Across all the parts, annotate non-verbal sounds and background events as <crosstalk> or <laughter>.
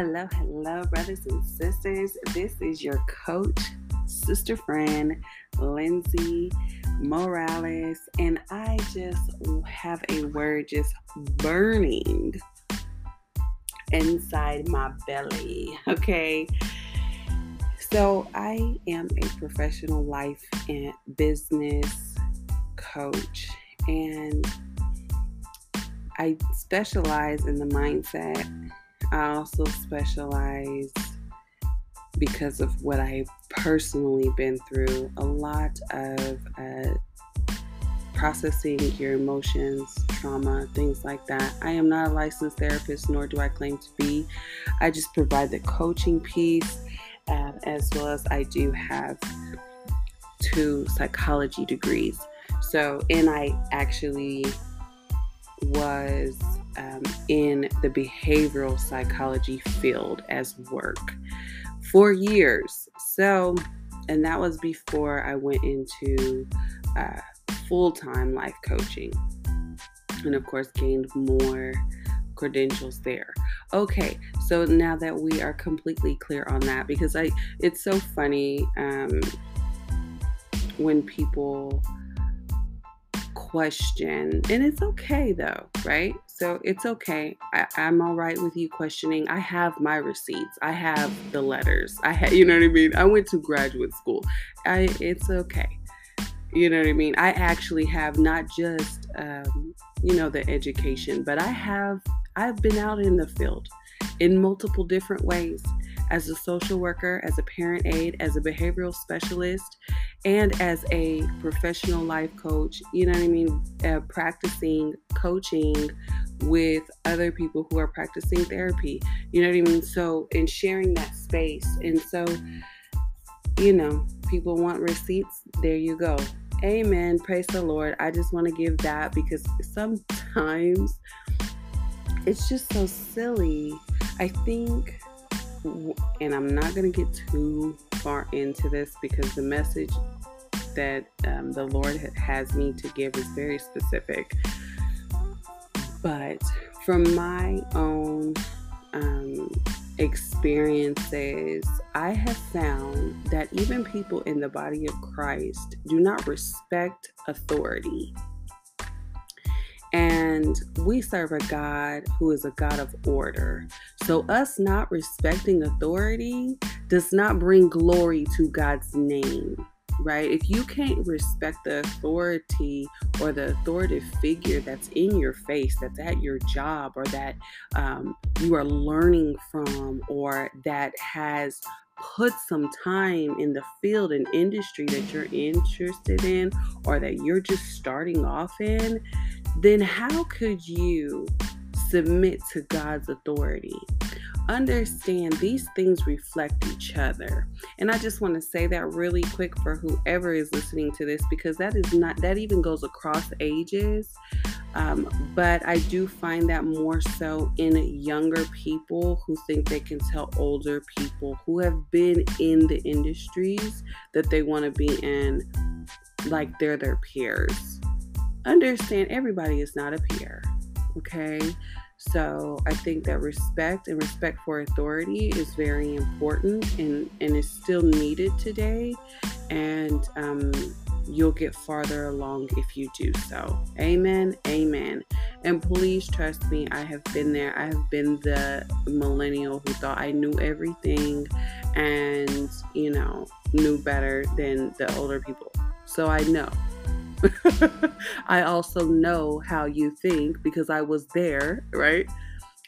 Hello, hello, brothers and sisters. This is your coach, sister friend, Lindsey Morales, and I just have a word just burning inside my belly. Okay. So, I am a professional life and business coach, and I specialize in the mindset I also specialize because of what I've personally been through a lot of uh, processing your emotions, trauma, things like that. I am not a licensed therapist, nor do I claim to be. I just provide the coaching piece, uh, as well as I do have two psychology degrees. So, and I actually was um, in the behavioral psychology field as work for years. So, and that was before I went into uh, full time life coaching. And of course, gained more credentials there. Okay, so now that we are completely clear on that, because I, it's so funny um, when people question, and it's okay though, right? So it's okay. I, am all right with you questioning. I have my receipts. I have the letters. I had, you know what I mean. I went to graduate school. I, it's okay. You know what I mean. I actually have not just, um, you know, the education, but I have. I've been out in the field in multiple different ways as a social worker, as a parent aide, as a behavioral specialist, and as a professional life coach. You know what I mean? Uh, practicing coaching with other people who are practicing therapy. You know what I mean? So, in sharing that space. And so, you know, people want receipts. There you go. Amen. Praise the Lord. I just want to give that because sometimes it's just so silly. I think and I'm not going to get too far into this because the message that um, the Lord has me to give is very specific. But from my own um, experiences, I have found that even people in the body of Christ do not respect authority. And we serve a God who is a God of order. So, us not respecting authority does not bring glory to God's name, right? If you can't respect the authority or the authoritative figure that's in your face, that's at your job, or that um, you are learning from, or that has put some time in the field and industry that you're interested in, or that you're just starting off in, then how could you submit to God's authority? Understand these things reflect each other. And I just want to say that really quick for whoever is listening to this because that is not, that even goes across ages. Um, but I do find that more so in younger people who think they can tell older people who have been in the industries that they want to be in like they're their peers understand everybody is not a peer. Okay. So I think that respect and respect for authority is very important and, and is still needed today. And um, you'll get farther along if you do so. Amen. Amen. And please trust me, I have been there. I have been the millennial who thought I knew everything and, you know, knew better than the older people. So I know <laughs> I also know how you think because I was there, right?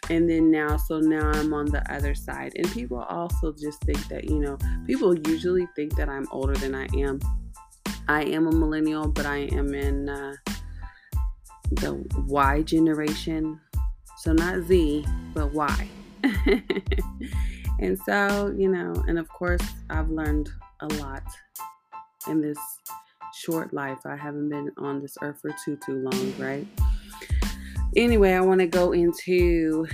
And then now, so now I'm on the other side. And people also just think that, you know, people usually think that I'm older than I am. I am a millennial, but I am in uh, the Y generation. So not Z, but Y. <laughs> and so, you know, and of course, I've learned a lot in this short life. I haven't been on this earth for too, too long, right? Anyway, I want to go into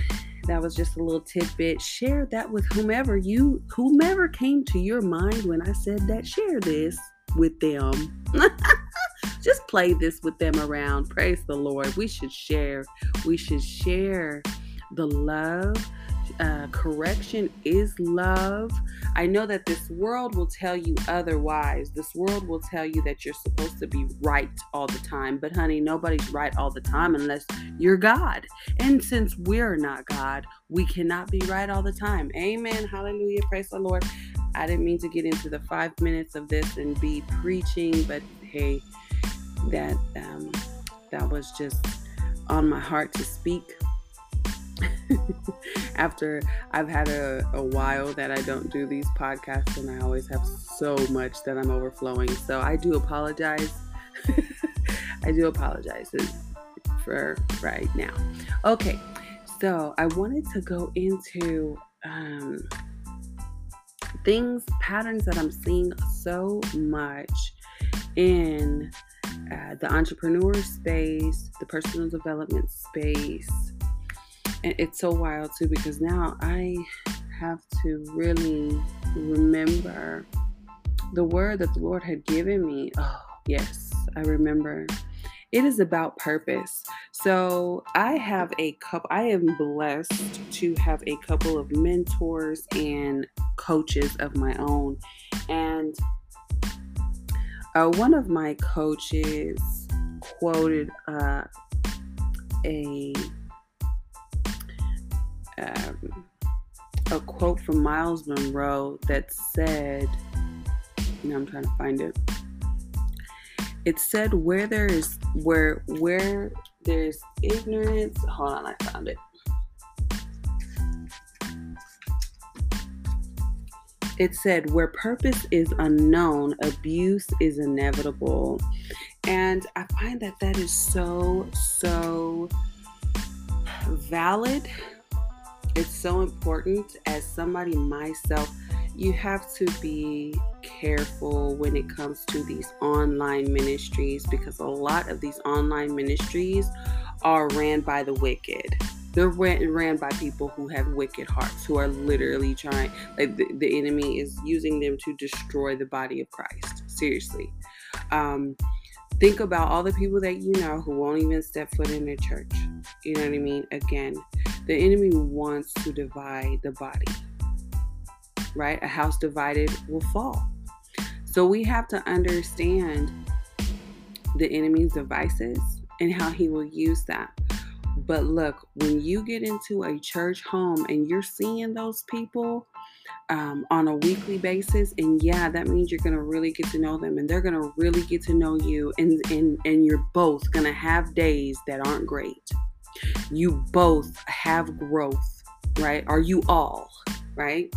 that was just a little tidbit. Share that with whomever you, whomever came to your mind when I said that. Share this with them. <laughs> just play this with them around. Praise the Lord. We should share. We should share the love uh, correction is love. I know that this world will tell you otherwise. This world will tell you that you're supposed to be right all the time. But, honey, nobody's right all the time unless you're God. And since we're not God, we cannot be right all the time. Amen. Hallelujah. Praise the Lord. I didn't mean to get into the five minutes of this and be preaching, but hey, that um, that was just on my heart to speak <laughs> after I've had a, a while that I don't do these podcasts and I always have so much that I'm overflowing. So I do apologize. <laughs> I do apologize for right now. Okay, so I wanted to go into um, things, patterns that I'm seeing so much in uh, the entrepreneur space, the personal development space, it's so wild too because now I have to really remember the word that the Lord had given me. Oh, yes, I remember. It is about purpose. So I have a couple, I am blessed to have a couple of mentors and coaches of my own. And uh, one of my coaches quoted uh, a um, a quote from Myles Munroe that said, you know, I'm trying to find it. It said, "Where there is where where there's ignorance." Hold on, I found it. It said, "Where purpose is unknown, abuse is inevitable," and I find that that is so so valid it's so important. As somebody myself you have to be careful when it comes to these online ministries because a lot of these online ministries are ran by the wicked. They're ran, ran by people who have wicked hearts who are literally trying like the, the enemy is using them to destroy the body of christ. Seriously. Um, think about all the people that you know who won't even step foot in a church you know what i mean again the enemy wants to divide the body, right? A house divided will fall. So we have to understand the enemy's devices and how he will use that. But look, when you get into a church home and you're seeing those people um, on a weekly basis, and yeah, that means you're gonna really get to know them, and they're gonna really get to know you, and and and you're both gonna have days that aren't great you both have growth, right? Are you all, right?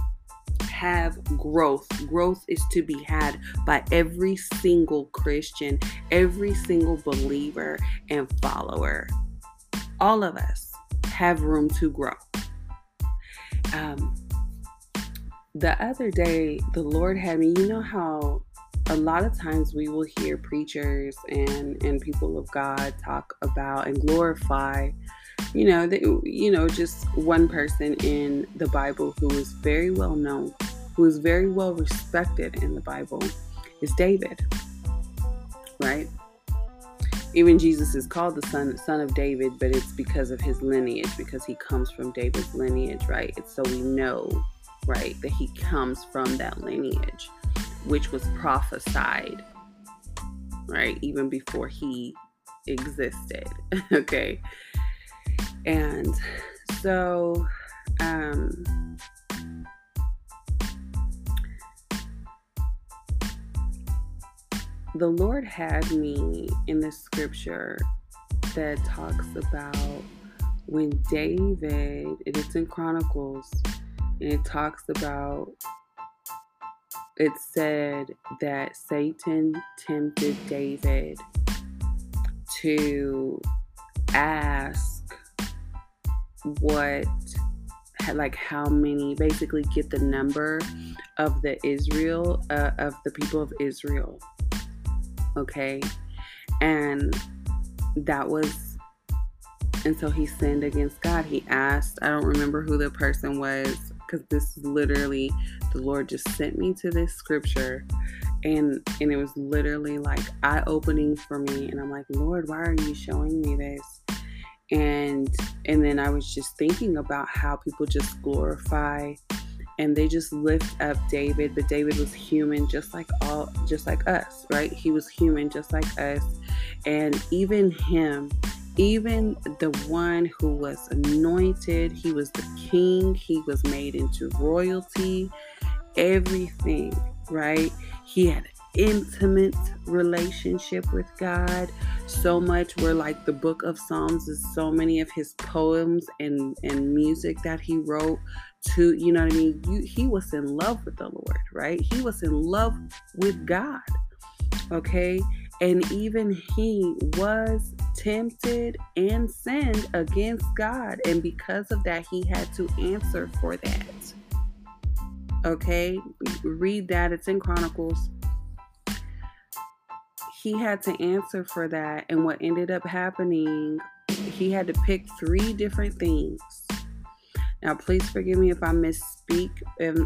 Have growth. Growth is to be had by every single Christian, every single believer and follower. All of us have room to grow. Um, the other day, the Lord had me, you know how a lot of times we will hear preachers and and people of God talk about and glorify you know the, you know just one person in the Bible who is very well known who is very well respected in the Bible is David right? Even Jesus is called the son son of David but it's because of his lineage because he comes from David's lineage right? It's so we know right that he comes from that lineage which was prophesied, right? Even before he existed. <laughs> okay. And so, um, the Lord had me in the scripture that talks about when David, it is in Chronicles, and it talks about it said that Satan tempted David to ask what like how many basically get the number of the Israel uh, of the people of Israel okay? And that was and so he sinned against God. He asked I don't remember who the person was because this is literally the Lord just sent me to this scripture and and it was literally like eye opening for me and I'm like, "Lord, why are you showing me this?" and and then I was just thinking about how people just glorify and they just lift up David, but David was human just like all just like us, right? He was human just like us. And even him, even the one who was anointed, he was the king, he was made into royalty, everything, right? He had intimate relationship with God. So much where like the book of Psalms is so many of his poems and and music that he wrote to you know what I mean? You, he was in love with the Lord right? He was in love with God okay? And even he was tempted and sinned against God and because of that he had to answer for that okay read that it's in Chronicles he had to answer for that. And what ended up happening, he had to pick three different things. Now, please forgive me if I misspeak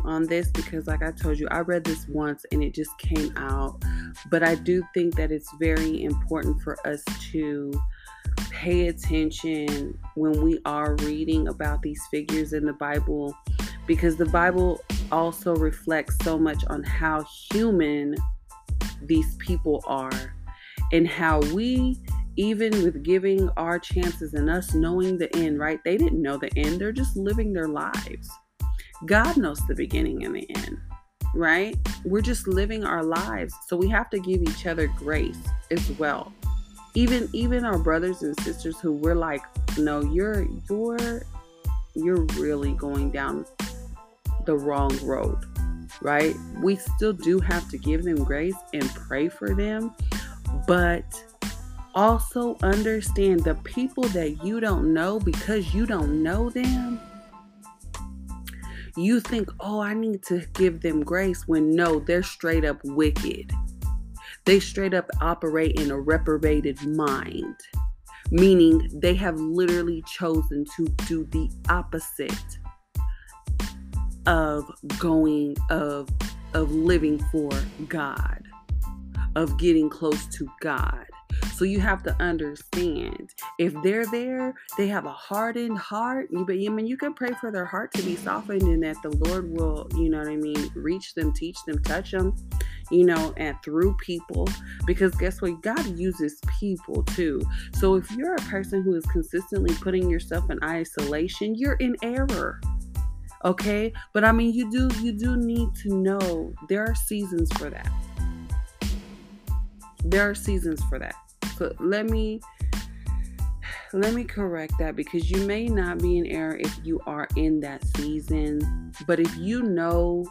on this because, like I told you, I read this once and it just came out. But I do think that it's very important for us to pay attention when we are reading about these figures in the Bible because the Bible also reflects so much on how human these people are and how we even with giving our chances and us knowing the end, right? They didn't know the end. They're just living their lives. God knows the beginning and the end, right? We're just living our lives. So we have to give each other grace as well. Even even our brothers and sisters who we're like, no, you're you're you're really going down the wrong road right? We still do have to give them grace and pray for them, but also understand the people that you don't know because you don't know them. You think, oh, I need to give them grace when no, they're straight up wicked. They straight up operate in a reprobated mind, meaning they have literally chosen to do the opposite of going of of living for God, of getting close to God. So you have to understand if they're there, they have a hardened heart. You but I mean you can pray for their heart to be softened and that the Lord will, you know what I mean, reach them, teach them, touch them, you know, and through people. Because guess what? God uses people too. So if you're a person who is consistently putting yourself in isolation, you're in error okay but i mean you do you do need to know there are seasons for that there are seasons for that so let me let me correct that because you may not be in error if you are in that season but if you know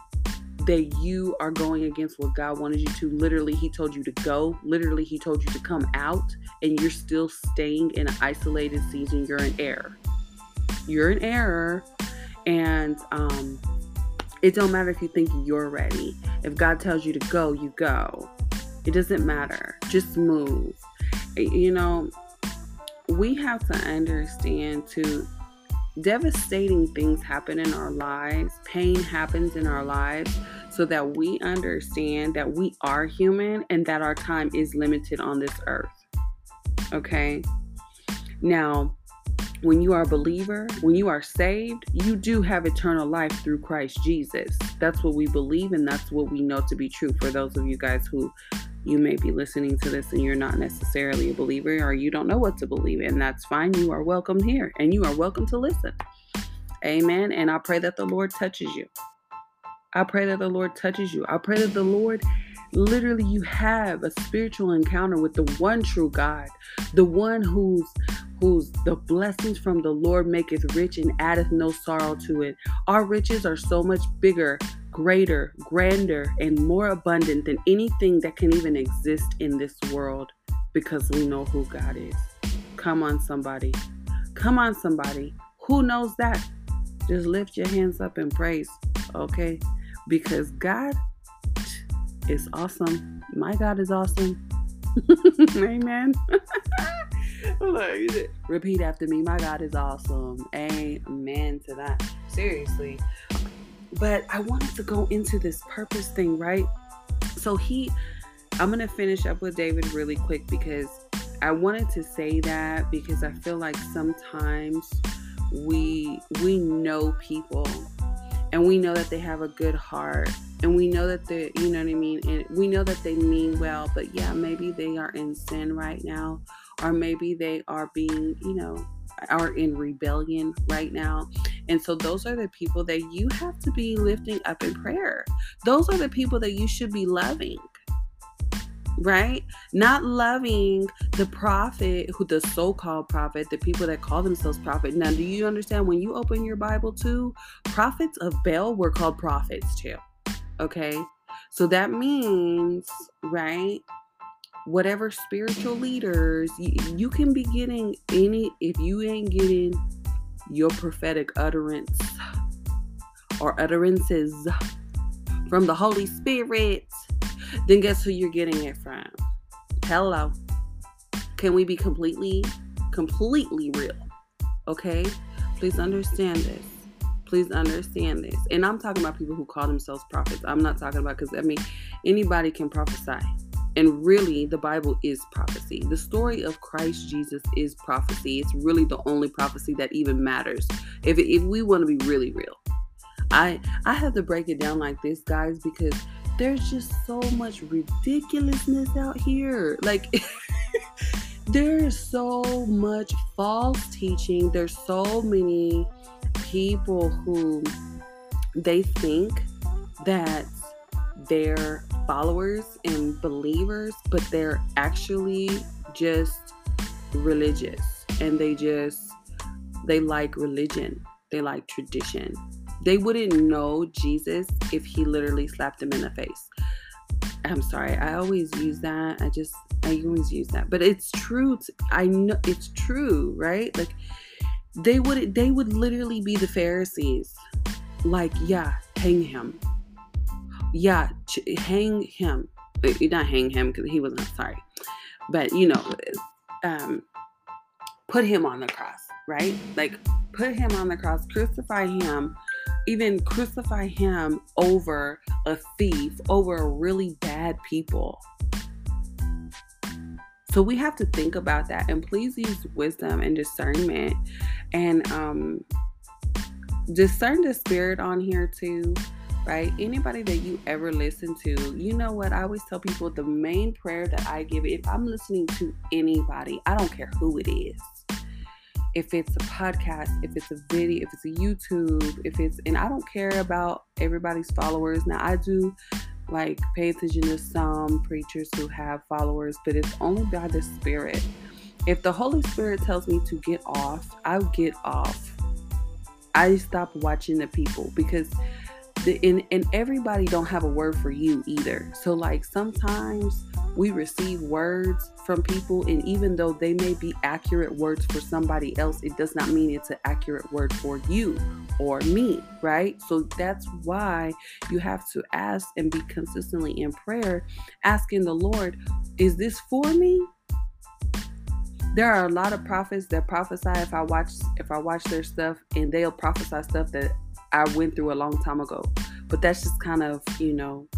that you are going against what God wanted you to. Literally, He told you to go. Literally, He told you to come out, and you're still staying in an isolated season. You're in error. You're in error and um, it don't matter if you think you're ready. If God tells you to go, you go. It doesn't matter. Just move. You know, we have to understand too devastating things happen in our lives, pain happens in our lives, so that we understand that we are human and that our time is limited on this earth. Okay? Now, when you are a believer, when you are saved, you do have eternal life through Christ Jesus. That's what we believe, and that's what we know to be true for those of you guys who you may be listening to this and you're not necessarily a believer or you don't know what to believe in. That's fine. You are welcome here and you are welcome to listen. Amen. And I pray that the Lord touches you. I pray that the Lord touches you. I pray that the Lord literally you have a spiritual encounter with the one true God, the one who's whose the blessings from the Lord maketh rich and addeth no sorrow to it. Our riches are so much bigger, greater, grander, and more abundant than anything that can even exist in this world because we know who God is. Come on, somebody. Come on, somebody. Who knows that? Just lift your hands up and praise, okay? Because God is awesome. My God is awesome. <laughs> Amen. <laughs> Repeat after me. My God is awesome. Amen to that. Seriously. But I wanted to go into this purpose thing, right? So he, I'm going to finish up with David really quick because I wanted to say that because I feel like sometimes we we know people and we know that they have a good heart and we know that they you know what I mean and we know that they mean well but yeah maybe they are in sin right now or maybe they are being you know are in rebellion right now. And so those are the people that you have to be lifting up in prayer. Those are the people that you should be loving. Right? Not loving the prophet, who the so-called prophet, the people that call themselves prophet. Now, do you understand when you open your Bible too, prophets of Baal were called prophets too. Okay? So that means, right? whatever spiritual leaders you, you can be getting any if you ain't getting your prophetic utterance or utterances from the Holy Spirit, then guess who you're getting it from? Hello. Can we be completely, completely real? Okay? Please understand this. Please understand this. And I'm talking about people who call themselves prophets. I'm not talking about because I mean anybody can prophesy. And really, the Bible is prophecy. The story of Christ Jesus is prophecy. It's really the only prophecy that even matters. If, if we want to be really real, I I have to break it down like this, guys, because there's just so much ridiculousness out here. Like <laughs> there's so much false teaching. There's so many people who they think that they're followers and believers, but they're actually just religious and they just they like religion. They like tradition. They wouldn't know Jesus if he literally slapped them in the face. I'm sorry. I always use that. I just I always use that. But it's true. I know it's true, right? Like they would they would literally be the Pharisees. Like, yeah, hang him yeah, ch- hang him. Not hang him because he wasn't sorry, but you know, um, put him on the cross, right? Like put him on the cross, crucify him, even crucify him over a thief, over a really bad people. So we have to think about that and please use wisdom and discernment and um discern the spirit on here too right? Anybody that you ever listen to, you know what? I always tell people the main prayer that I give, if I'm listening to anybody, I don't care who it is. If it's a podcast, if it's a video, if it's a YouTube, if it's, and I don't care about everybody's followers. Now, I do like pay attention to some preachers who have followers, but it's only by the Spirit. If the Holy Spirit tells me to get off, I'll get off. I stop watching the people because the, and, and everybody don't have a word for you either. So like sometimes we receive words from people and even though they may be accurate words for somebody else it does not mean it's an accurate word for you or me right? So that's why you have to ask and be consistently in prayer asking the lord is this for me? There are a lot of prophets that prophesy if i watch if i watch their stuff and they'll prophesy stuff that I went through a long time ago. But that's just kind of, you know,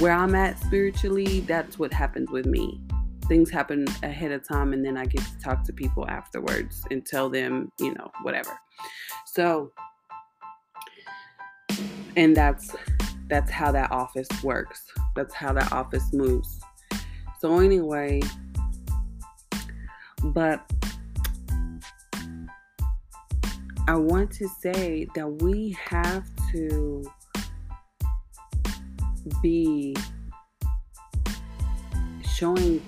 where I'm at spiritually, that's what happens with me. Things happen ahead of time, and then I get to talk to people afterwards and tell them, you know, whatever. So, and that's that's how that office works. That's how that office moves. So anyway, but I want to say that we have to be showing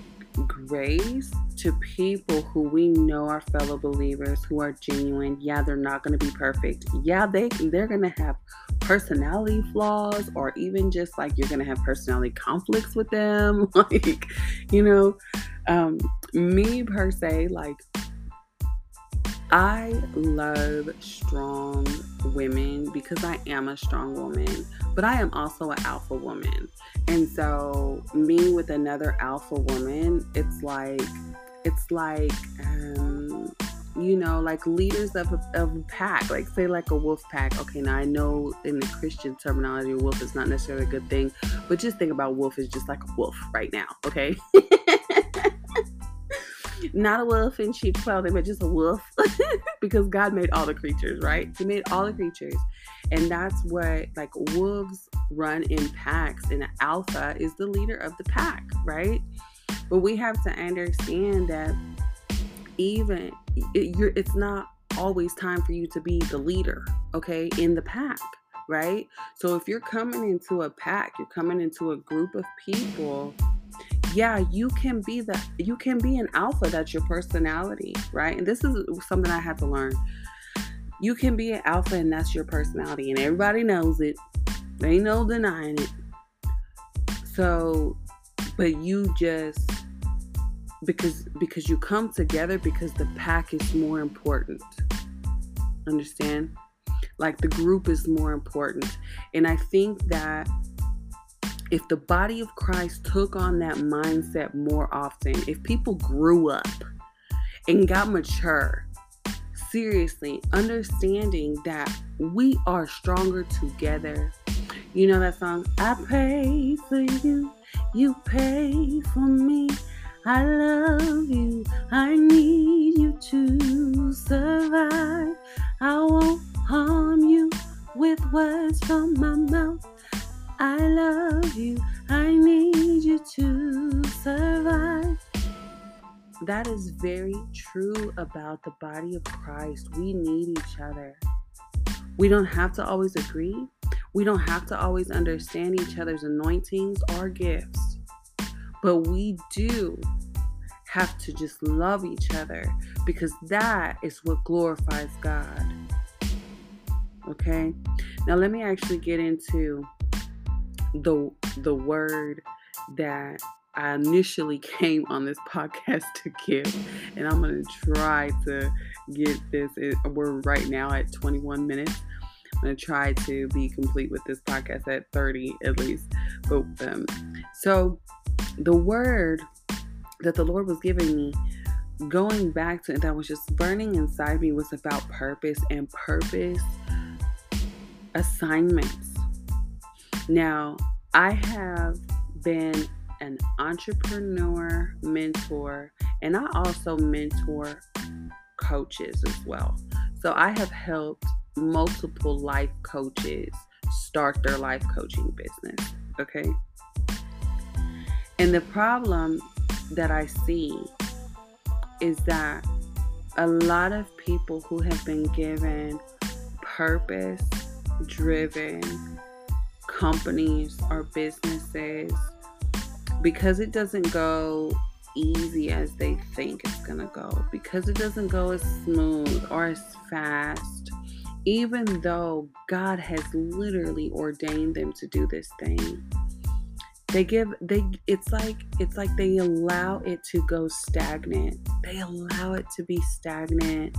grace to people who we know are fellow believers who are genuine. Yeah, they're not going to be perfect. Yeah, they they're going to have personality flaws or even just like you're going to have personality conflicts with them <laughs> like you know um me per se like I love strong women because I am a strong woman, but I am also an alpha woman. And so, me with another alpha woman, it's like, it's like, um, you know, like leaders of a, of a pack, like say like a wolf pack. Okay, now I know in the Christian terminology, wolf is not necessarily a good thing, but just think about wolf is just like a wolf right now, okay? <laughs> not a wolf in sheep's clothing, but just a wolf <laughs> because God made all the creatures, right? He made all the creatures. And that's what, like, wolves run in packs, and alpha is the leader of the pack, right? But we have to understand that even it, it's not always time for you to be the leader, okay, in the pack, right? So if you're coming into a pack, you're coming into a group of people yeah you can be the you can be an alpha that's your personality right? And this is something i had to learn. You can be an alpha and that's your personality and everybody knows it. They no denying it. So but you just because because you come together because the pack is more important. Understand? Like the group is more important. And i think that if the body of Christ took on that mindset more often, if people grew up and got mature, seriously, understanding that we are stronger together. You know that song, I pray for you, you pay for me. I love you, I need you to survive. I won't harm you with words from my mouth. I love you. I need you to survive. That is very true about the body of Christ. We need each other. We don't have to always agree. We don't have to always understand each other's anointings or gifts. But we do have to just love each other because that is what glorifies God. Okay? Now, let me actually get into the the word that I initially <laughs> came on this podcast to give, and I'm gonna try to get this. We're right now at 21 minutes. I'm gonna try to be complete with this podcast at 30 at least. But um, so the word that the Lord was giving me, going back to it, that was just burning inside me, was about purpose and purpose assignments now, I have been an entrepreneur, mentor, and I also mentor coaches as well. So I have helped multiple life coaches start their life coaching business. Okay. And the problem that I see is that a lot of people who have been given purpose driven companies or businesses because it doesn't go easy as they think it's going to go, because it doesn't go as smooth or as fast, even though God has literally ordained them to do this thing. They give they it's like it's like they allow it to go stagnant. They allow it to be stagnant.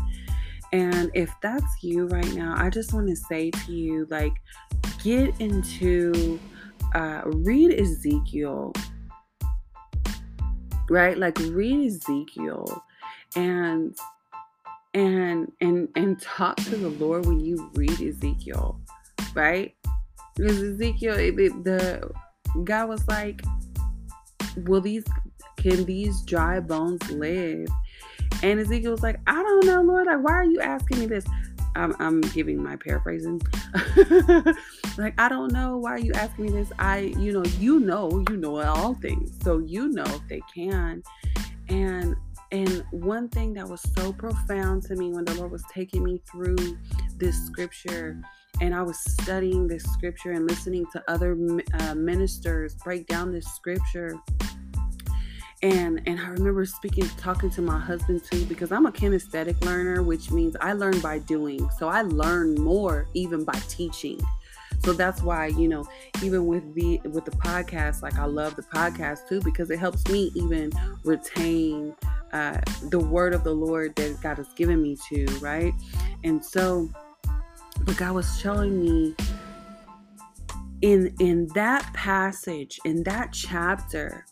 And if that's you right now, I just want to say to you like get into uh, read Ezekiel, right? Like read Ezekiel and and and and talk to the Lord when you read Ezekiel, right? Because Ezekiel, the, the guy was like, "Will these can these dry bones live?" And Ezekiel was like, "I don't know, Lord. Like, why are you asking me this?" I'm, I'm giving my paraphrasing. <laughs> like, I don't know why you asking me this. I, you know, you know, you know all things. So you know if they can. And and one thing that was so profound to me when the Lord was taking me through this scripture and I was studying this scripture and listening to other uh, ministers break down this scripture and and I remember speaking talking to my husband too because I'm a kinesthetic learner which means I learn by doing. So I learn more even by teaching. So that's why you know even with the with the podcast like I love the podcast too because it helps me even retain uh, the word of the Lord that God has given me to right? And so but God was showing me in in that passage in that chapter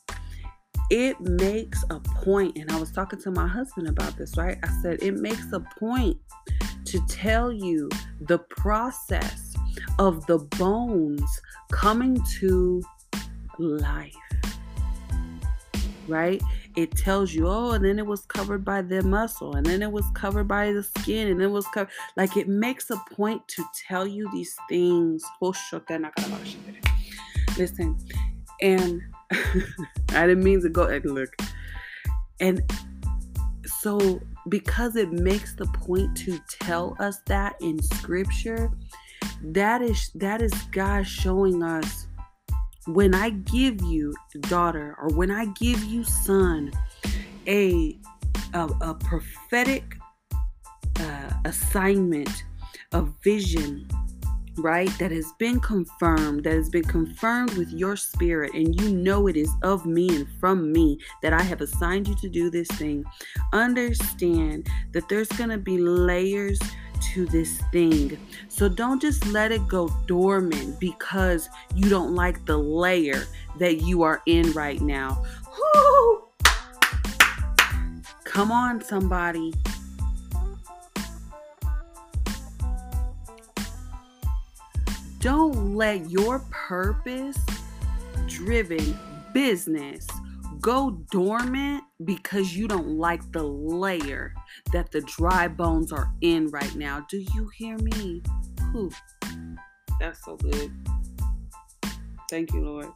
it makes a point, and I was talking to my husband about this, right? I said, it makes a point to tell you the process of the bones coming to life. right? It tells you, oh, and then it was covered by the muscle, and then it was covered by the skin, and it was covered. Like it makes a point to tell you these things. Oh, Listen, and <laughs> I didn't mean to go and look. And so, because it makes the point to tell us that in scripture, that is that is God showing us when I give you daughter or when I give you son a a, a prophetic uh, assignment, a vision, right? That has been confirmed, that has been confirmed with your spirit, and you know it is of me and from me that I have assigned you to do this thing. Understand that there's going to be layers to this thing. So don't just let it go dormant because you don't like the layer that you are in right now. Woo! Come on, somebody. Don't let your purpose driven business go dormant because you don't like the layer that the dry bones are in right now. Do you hear me? Whew. That's so good. Thank you, Lord.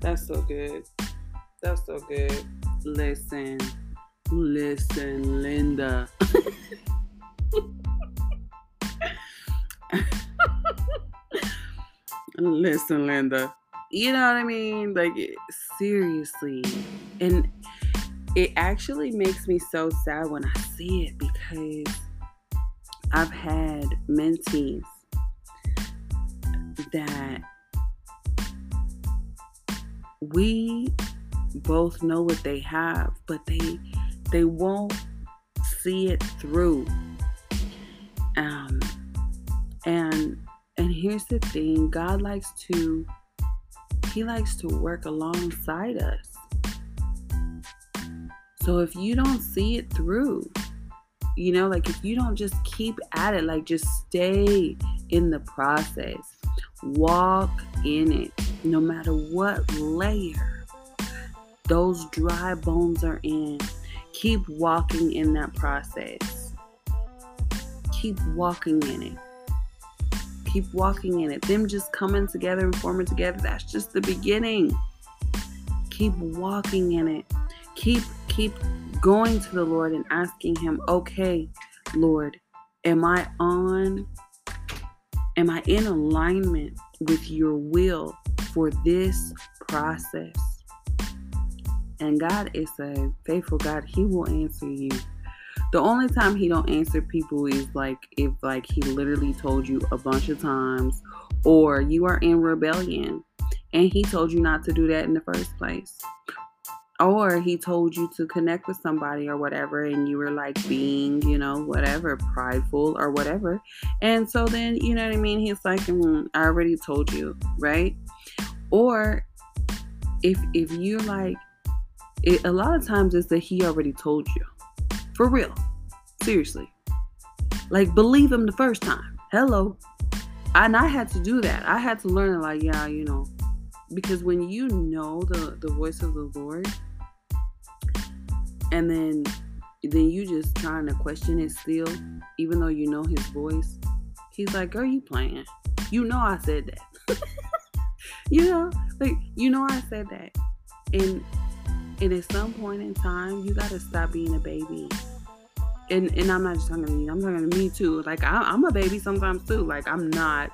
That's so good. That's so good. Listen, listen, Linda. <laughs> Listen, Linda. You know what I mean? Like, seriously. And it actually makes me so sad when I see it because I've had mentees that we both know what they have, but they they won't see it through. Um, and and here's the thing God likes to, He likes to work alongside us. So if you don't see it through, you know, like if you don't just keep at it, like just stay in the process, walk in it, no matter what layer those dry bones are in, keep walking in that process. Keep walking in it. Keep walking in it. Them just coming together and forming together, that's just the beginning. Keep walking in it. Keep keep going to the Lord and asking him, "Okay, Lord, am I on am I in alignment with your will for this process?" And God is a faithful God. He will answer you. The only time he don't answer people is like if like he literally told you a bunch of times or you are in rebellion and he told you not to do that in the first place. Or he told you to connect with somebody or whatever, and you were like being, you know, whatever, prideful or whatever. And so then, you know what I mean? He's like, mm, I already told you, right? Or if if you're like, it, a lot of times it's that he already told you for real. Seriously. Like, believe him the first time. Hello. And I had to do that. I had to learn, like, yeah, you know, because when you know the, the voice of the Lord, and then then you just trying to question it still, even though you know his voice. He's like, "Girl, you playing? You know I said that. <laughs> you know, like you know I said that." And and at some point in time, you gotta stop being a baby and and I'm not just talking to you. I'm talking to me too. Like I, am a baby sometimes too. Like I'm not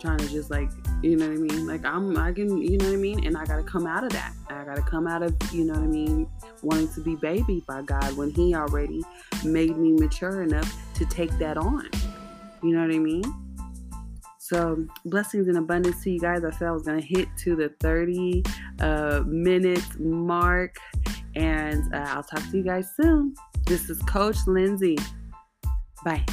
trying to just like you know what I mean. Like I'm I can you know what I mean. And I gotta come out of that. I gotta come out of you know what I mean. Wanting to be baby by God when He already made me mature enough to take that on. You know what I mean. So blessings and abundance to you guys. I said I was gonna hit to the 30 uh, minutes mark, and uh, I'll talk to you guys soon. This is Coach Lindsey. Bye.